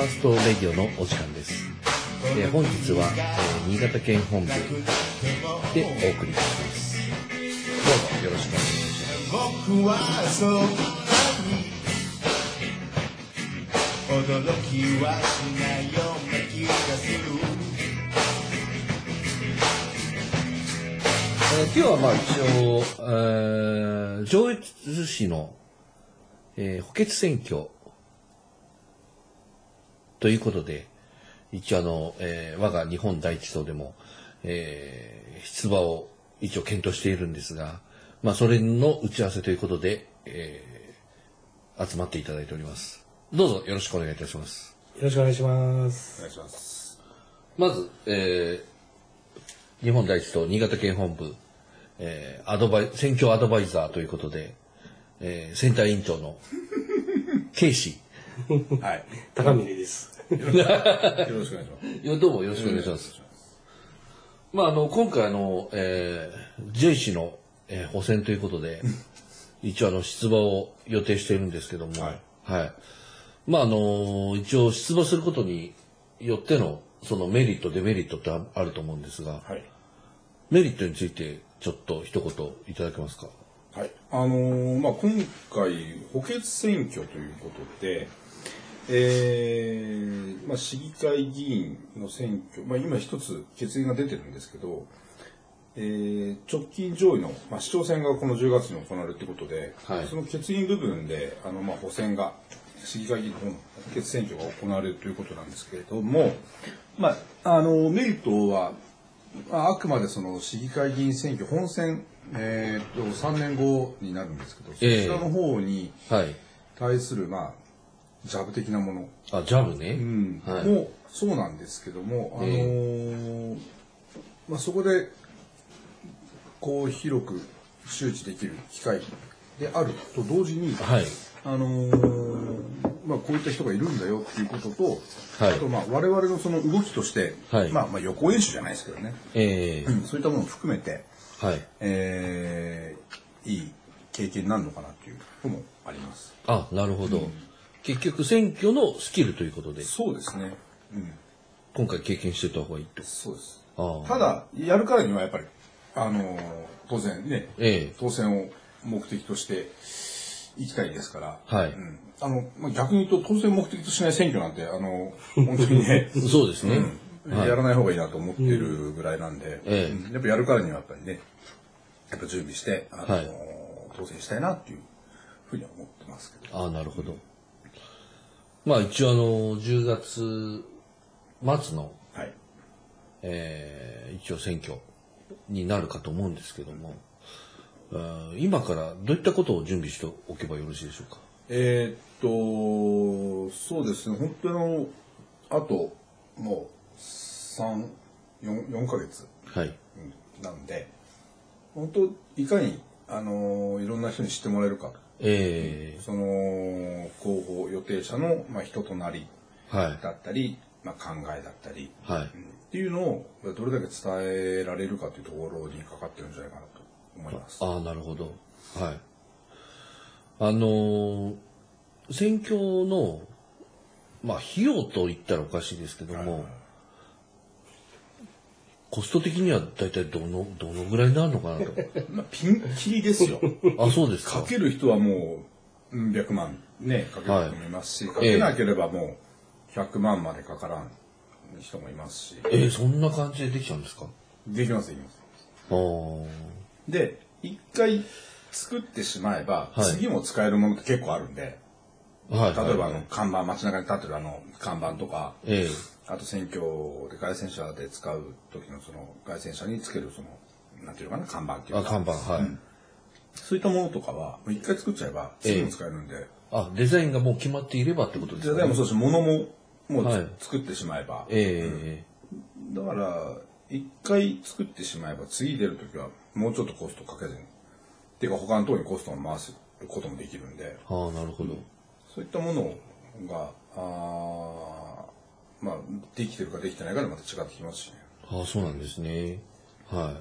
ァーストレディオのお時間です。えー本日は、えー新潟県本部でお送りいたします。どうぞよろしくお願いします。驚きはしないような気がするえー今日はまあ一応、えー上越市の、えー補欠選挙ということで、一応あの、えー我が日本第一党でも、えー出馬を一応検討しているんですが、まあそれの打ち合わせということで、えー集まっていただいております。どうぞよろしくお願いいたします。よろしくお願いします。お願いしますまず、えー日本第一党新潟県本部、えーアドバイ選挙アドバイザーということで、えーセンター委員長のケイシはい 高峰です。よろしくお願いしますいやどうもよろしくお願いします。まあ、あの、今回あの、えー、ジェイ氏の、えー補選ということで、一応あの、出馬を予定しているんですけども、はいはい。まあ、あの、一応出馬することによっての、そのメリット、デメリットってああると思うんですが、はいメリットについてちょっと一言いただけますか？はい、あのーまあ、今回補欠選挙ということで、えーまあ、市議会議員の選挙、まあ、今一つ決議が出てるんですけど、えー直近上位の、まあ、市長選がこの10月に行われるということで、はいその決議部分であの、まあ、補選が市議会議員の方の補欠選挙が行われるということなんですけれども、まあ、あのメリットはまああくまでその市議会議員選挙本選、えー、と3年後になるんですけど、ええそちらの方にはい。対する、まあ、ジャブ的なもの、あ、ジャブね。うんはい。もそうなんですけども、あのーまあ、そこでこう広く周知できる機会であると同時に、はい。あのーまあ、こういった人がいるんだよっていうことと、はいあとまあ我々のその動きとして、はいまあ、まあ予行演習じゃないですけどね、えーうんそういったものを含めて、はい。えーいい経験になるのかなっていうこともあります。あ、なるほど。結局選挙のスキルということで、そうですね。うん、今回経験してた方がいいと。そうです。ただ、やるからにはやっぱり、あのー当然ね、ええ。当選を目的として行きたいですから、はい。うん。あのまあ、逆に言うと当選目的としない選挙なんて、あの本当にね、そうですね。うん。はい。やらない方がいいなと思ってるぐらいなんで、ええ。うん。やっぱやるからにはやっぱりね、やっぱ準備して、あのーはい。当選したいなっていうふうには思ってますけど。ああ、なるほど。まあ一応あの、10月末の、はい。えー一応選挙になるかと思うんですけども、あー今からどういったことを準備しておけばよろしいでしょうか？えーっと、そうですね、本当の、あと、もう、3、4、4ヶ月、はい。うんなんで、本当、いかに、あのいろんな人に知ってもらえるか、えその、候補予定者の、まあ、人となりー、はい。だったり、まあ、考えだったり、はい。うんっていうのを、どれだけ伝えられるかというところにかかってるんじゃないかなと思います。ああ、なるほど。はい。あのー選挙の、まあ、費用と言ったらおかしいですけども、コスト的には大体どの、どのぐらいになるのかなと。まあ、ピンキリですよ。あ、そうですか。か。ける人はもううん百万ねかける人もいますし、かけなければもう100万までかからん人もいますし、えーそんな感じでできちゃうんですか？できますできます。で一回作ってしまえば、はい。次も使えるものって結構あるんで。はい。例えばあはいの看板街中に立ってるあの看板とか。えあと選挙で街宣車で使う時のその街宣車につけるそのなんていうのかな看板っていえあ、うか。看板、はい。そういったものとかはもう一回作っちゃえば次も使えるんで、あ、デザインがもう決まっていればってことですデザインもそうです。し物ももうつ、はい。作ってしまえば。えだから一回作ってしまえば次出る時はもうちょっとコストかけずに。っていうか他のところにコストを回すこともできるんで。えああ、なるほど。そういったものがあーまあできてるかできてないかでまた違ってきますしねああ、そうなんですね。は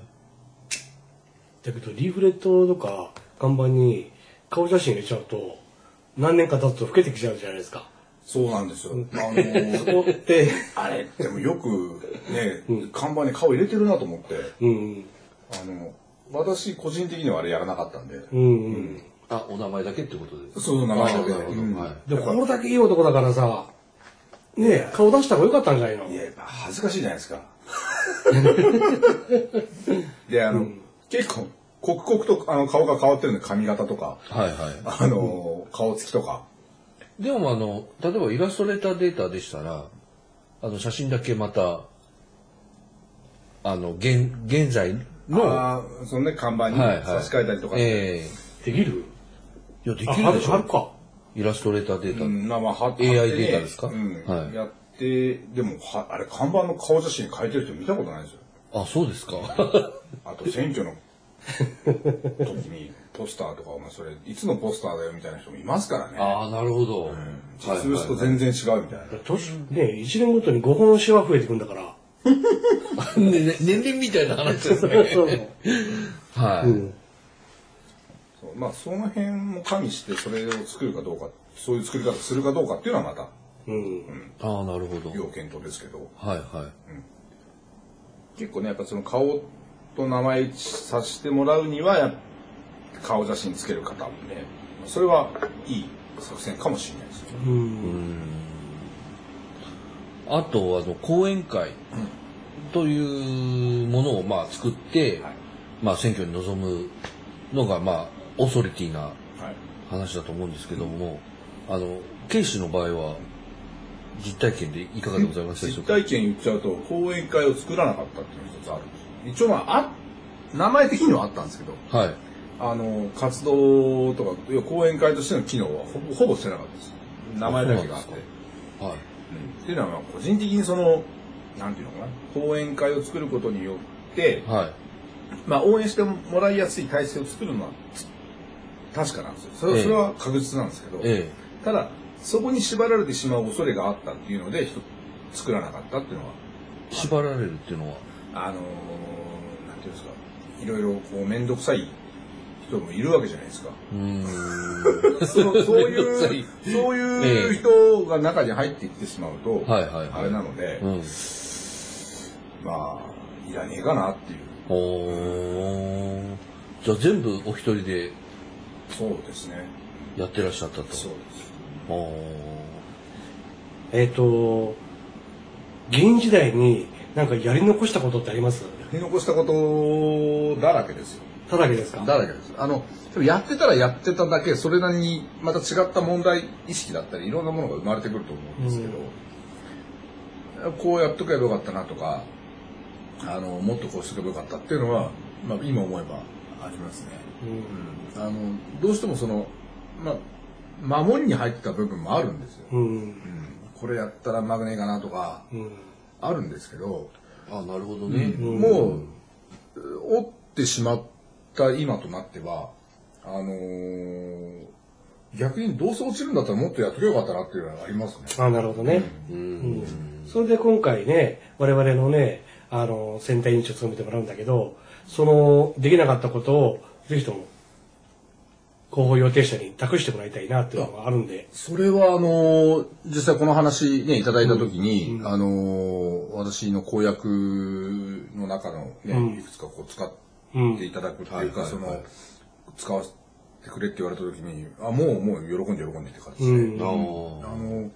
だけどリーフレットとか看板に顔写真入れちゃうと何年か経つと老けてきちゃうじゃないですか。そうなんですよ。あのそこって、あれ、でもよくね、看板に顔入れてるなと思って、うん。あの、私個人的にはあれやらなかったんで、うんうん。あ、お名前だけってことです。そう、名前だけうんはいでもこれだけいい男だからさ、ねえ、顔出した方がよかったんじゃないの？いや、やっぱ恥ずかしいじゃないですか。で、あの、結構、刻々とあの顔が変わってるんで、髪型とか、はいはい。あの、顔つきとか。でもあの、例えばイラストレーターデータでしたら、あの、写真だけまた、あの、現、現在の、はあーそのね、看板にいはい。差し替えたりとか。えできる？えいや、であ、きるでしょ。はるか。イラストレーターデータ。うん、まあまあ、は AI データですか？うん、はいやって、でも、は、あれ、看板の顔写真変えてる人見たことないですよ。あ、そうですか？あと、選挙の時に、ポスターとか、お前それ、いつのポスターだよみたいな人もいますからね。ああ、なるほど。実物と全然違うみたいな。年、ねえ、1年ごとに5本シワ増えてくんだから。ねね年齢みたいな話ですね。はい。うん。まあ、その辺も加味して、それを作るかどうか、そういう作り方するかどうかっていうのはまた、うん。ああ、なるほど。要検討ですけど、はいはい。結構ね、やっぱその顔と名前させてもらうには、やっぱ顔写真つける方もね、それはいい作戦かもしれないですよ。うん。あと、あの、講演会というものを、まあ、作って、はいまあ、選挙に臨むのが、まあ、オーソリティなはい。話だと思うんですけども、あの、警視の場合は、実体験でいかがでございましたでしょ実うか？体験言っちゃうと、講演会を作らなかったっていうのが一つあるんですよ。一応まあ、あ、名前的にはあったんですけど、はい。あの、活動とか、要は講演会としての機能はほぼほぼしてなかったです。名前だけがあって。はい。うんっていうのは、まあ個人的にその、なんていうのかな、講演会を作ることによって、はい。まあ、応援してもらいやすい体制を作るのは確かなんですよ。それは,、ええそれは確実なんですけど、えただ、そこに縛られてしまう恐れがあったっていうので、人作らなかったっていうのは、え縛られるっていうのは、あのーなんていうんですか、いろいろこう面倒くさい人もいるわけじゃないですか。う。そのそういうい、そういう人が中に入っていってしまうと、はいはいはいあれなので、うん。まあ、いらねえかなっていう。じゃあ全部お一人でそうですね。やってらっしゃったと。そうです。えっ、と、議員時代になんかやり残したことってあります？やり残したことだらけですよ。ただけですか？だらけです。あの、でもやってたらやってただけ、それなりにまた違った問題意識だったり、いろんなものが生まれてくると思うんですけど、こうやっとけばよかったなとか、あの、もっとこうしとけばよかったっていうのは、まあ今思えばありますね。うあの、どうしてもその、まあ、守りに入ってた部分もあるんですよ。ん。うん。うんこれやったらうまくねえかなとか、うん。あるんですけど、あ、なるほどね。もう、折ってしまった今となっては、あのー逆にどうせ落ちるんだったらもっとやっとけばよかったなっていうのはありますね。あ、なるほどね。それで今回ね、我々のね、あの、選対委員長を務めてもらうんだけど、その、できなかったことを、ぜひとも、広報予定者に託してもらいたいなっていうのがあるんで、それは、あのー実際この話ね、いただいたときに、あのー私の公約の中のね、うん。いくつかこう使っうんていただくっていうか、その、使わせてくれって言われたときに、あ、もう、もう喜んで喜んでって感じで、うん。ああの、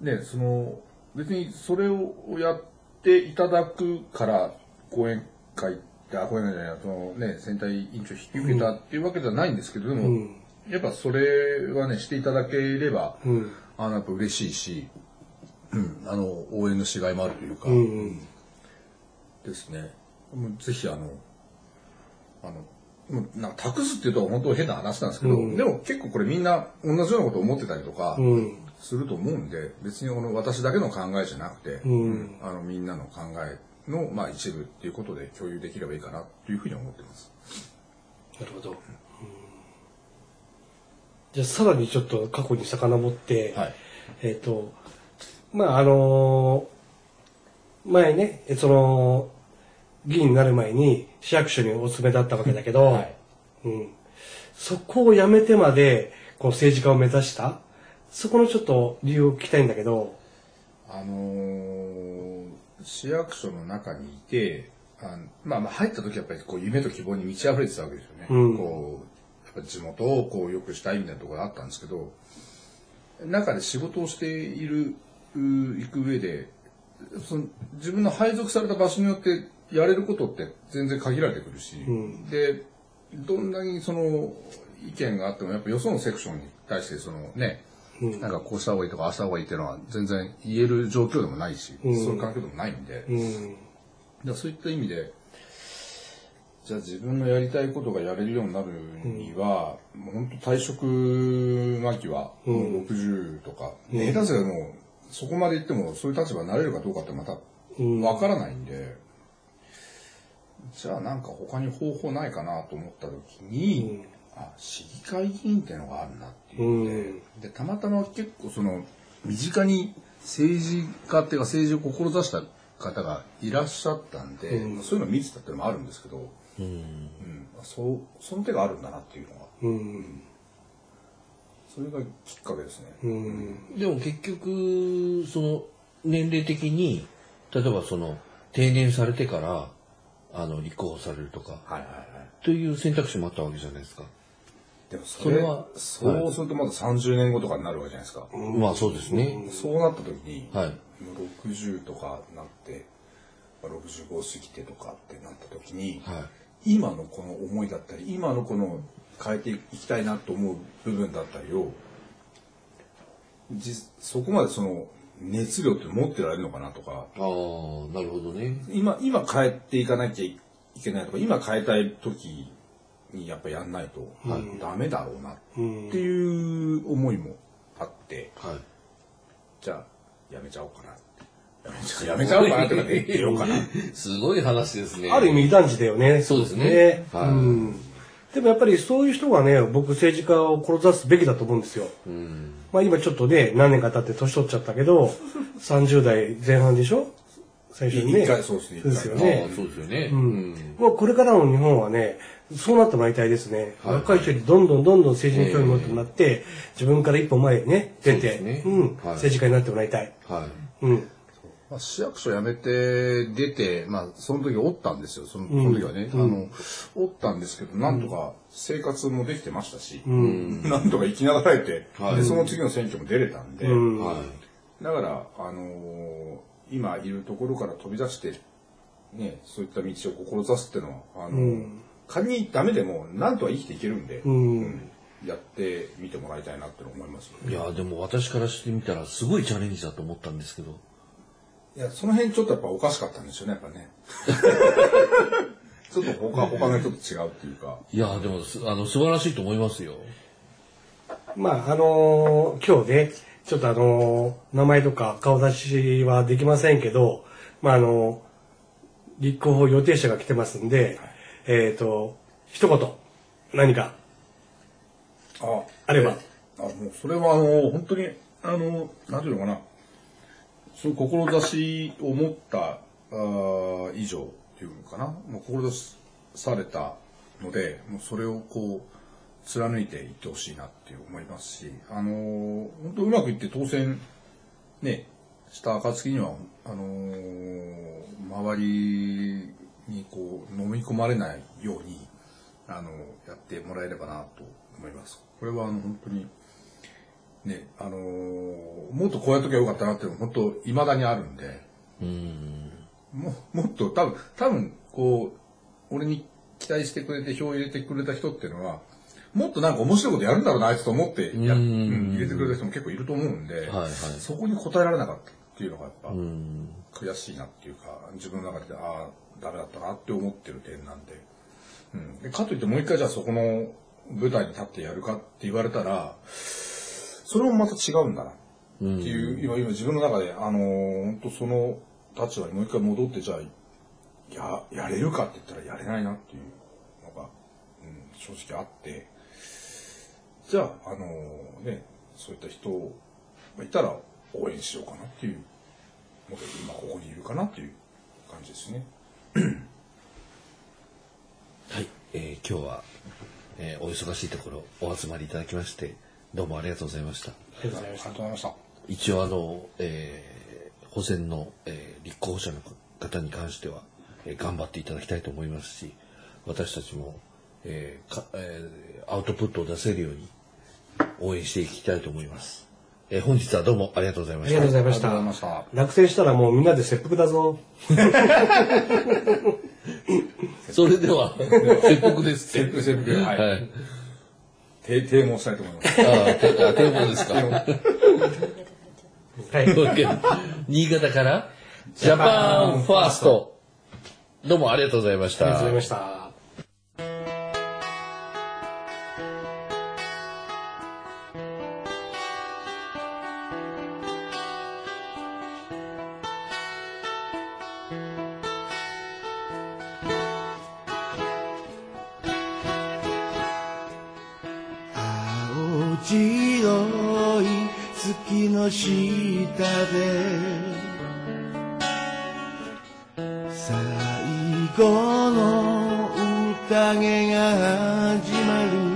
ね、その、別にそれをやっていただくから、講演会って、あ、講演会じゃない、そのね、選対委員長引き受けたっていうわけじゃないんですけど、でも、うんやっぱそれはね、していただければ、うん。あの、やっぱ嬉しいし、うん、あの、応援のしがいもあるというか、うんうん。ですね。もうぜひあの、あの、もうなんか託すっていうと本当変な話なんですけど、うんでも結構これみんな同じようなことを思ってたりとか、うん。すると思うんで、別にこの私だけの考えじゃなくて、うんあのみんなの考えの、まあ、一部っていうことで共有できればいいかなというふうに思ってます。なるほど。うんじゃあ、さらにちょっと過去に遡って、はい。えっ、と、まあ、あのー前ね、その、議員になる前に市役所にお勤めだったわけだけど、はいうん、そこを辞めてまでこう政治家を目指した？そこのちょっと理由を聞きたいんだけど、あのー市役所の中にいて、あのまあまあ入った時はやっぱりこう夢と希望に満ち溢れてたわけですよね。うんこう、やっぱ地元をこう良くしたいみたいなところがあったんですけど、中で仕事をしている、う行く上で、その自分の配属された場所によってやれることって全然限られてくるし、んで、どんなにその意見があってもやっぱよそのセクションに対してそのね、なんかこうした方がいいとかああした方がいいっていうのは全然言える状況でもないし、うん。そういう環境でもないんで、うん、そういった意味で、じゃあ自分のやりたいことがやれるようになるには、もう本当退職間際、もう60とか、で下手すればもうそこまで行ってもそういう立場になれるかどうかってまたうん。わからないんで、じゃあなんか他に方法ないかなと思った時に、あ、市議会議員ってのがあるなっていうので、うんで、たまたま結構その、身近に政治家っていうか政治を志した方がいらっしゃったんで、うんそういうのを見てたっていうのもあるんですけど、うんうん、そう、その手があるんだなっていうのが、うん、それがきっかけですね。うん、でも結局、その、年齢的に、例えばその、定年されてから、あの、立候補されるとか、はいはいはい。という選択肢もあったわけじゃないですか。でもそれはそうするとまだ30年後とかになるわけじゃないですか。まあそうですね。そうなった時に、はい。もう60とかなって、まあ65過ぎてとかってなった時に、はい。今のこの思いだったり、今のこの変えていきたいなと思う部分だったりを、じそこまでその熱量って持ってられるのかなとか、ああ、なるほどね。今、今変えていかなきゃいけないとか、今変えたい時にやっぱやんないとダメだろうなっていう思いもあって、はい。じゃあやめちゃおうかなって。やめちゃやめちゃおうかなとかで 言おうかな。すごい話ですね。ある意味異端児だよね。そうですねはいうん。でもやっぱりそういう人がね、僕政治家を志すべきだと思うんですよ。うん。まあ今ちょっとね、何年か経って年取っちゃったけど、30代前半でしょ最初にね。一回そうですねそうですよああね。そうですよね。ううんん。もうこれからの日本はね、そうなってもらいたいですね。はい若い人にどんどんどんどん政治に興味持ってもらって、自分から一歩前へね、出て、そうねうん、はい政治家になってもらいたい。はい。うん。まあ、市役所辞めて出て、まあ、その時おったんですよ。そのその時はね、あの、おったんですけど、なんとか生活もできてましたし、なんとか生きながらえて、はいで、その次の選挙も出れたんで、うんはい。だから、あのー今いるところから飛び出して、ね、そういった道を志すっていうのは、あのー仮にダメでも、なんとは生きていけるんで、うんうんやってみてもらいたいなって思います。いや、でも私からしてみたらすごいチャレンジだと思ったんですけど。いや、その辺ちょっとやっぱおかしかったんですよね、やっぱね。ちょっと他、他の人と違うっていうか。いや、でもす、あの、素晴らしいと思いますよ。まあ、あのー今日ね、ちょっとあのー名前とか顔出しはできませんけど、まあ、あのー立候補予定者が来てますんで、えっ、と、一言、何かあ、あれば。あ、もうそれはあの、本当に、あの、なんていうのかな。その志を持った、あー以上っていうのかな。もう志されたので、もうそれをこう、貫いていってほしいなって思いますし、あの、本当うまくいって当選、ね、した暁には、あの周りにこう、飲み込まれないように、あの、やってもらえればなと思います。これはあの、本当に、ね、あのーもっとこうやっときゃよかったなっていうのは本当、未だにあるんで、うん。ももっと多分、多分、こう、俺に期待してくれて票を入れてくれた人っていうのは、もっとなんか面白いことやるんだろうな、あいつと思ってや、ううんん入れてくれた人も結構いると思うんで、はいはいそこに応えられなかったっていうのがやっぱ、うん。悔しいなっていうか、自分の中で、ああ、ダメだったなって思ってる点なんで。うん。でかといってもう一回じゃあそこの舞台に立ってやるかって言われたら、それもまた違うんだなっていう、今、今自分の中で、あのー本当その立場にもう一回戻って、じゃあ、や、やれるかって言ったらやれないなっていうのが、うん、正直あって、じゃあ、あのーね、そういった人がいたら応援しようかなっていうので、今ここにいるかなっていう感じですね。はい。えー今日は、えーお忙しいところお集まりいただきまして、どうもありがとうございました。ありがとうございましたありがとう。ございました。一応あの、えー保選の、えー立候補者の方に関しては、えー頑張っていただきたいと思いますし、私たちも、えーかえーアウトプットを出せるように応援していきたいと思います。えー本日はどうもありがとうございましたありがとうご。ざいました。落選したらもうみんなで切腹だぞ。それでは、切腹ですセルフセルフ、はい。はい。提提問したいと思います。ああ、てあ、テーマですか。はい。新潟から、ジャパンファースト。どうもありがとうございました。ありがとうございました。下で。最後の宴が始まる。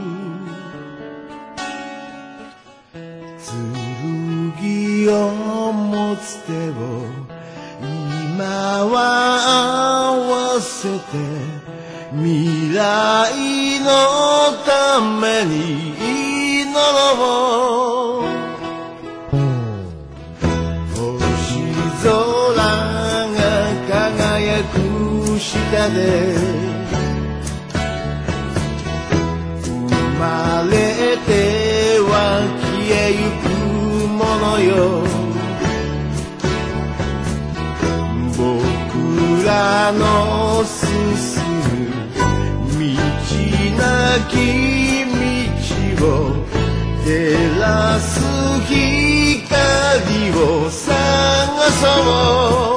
剣を持つ手を今は合わせて未来のために祈ろう。く下で。生まれては消えゆくものよ。僕らの進む道なき道を照らす光を探そう。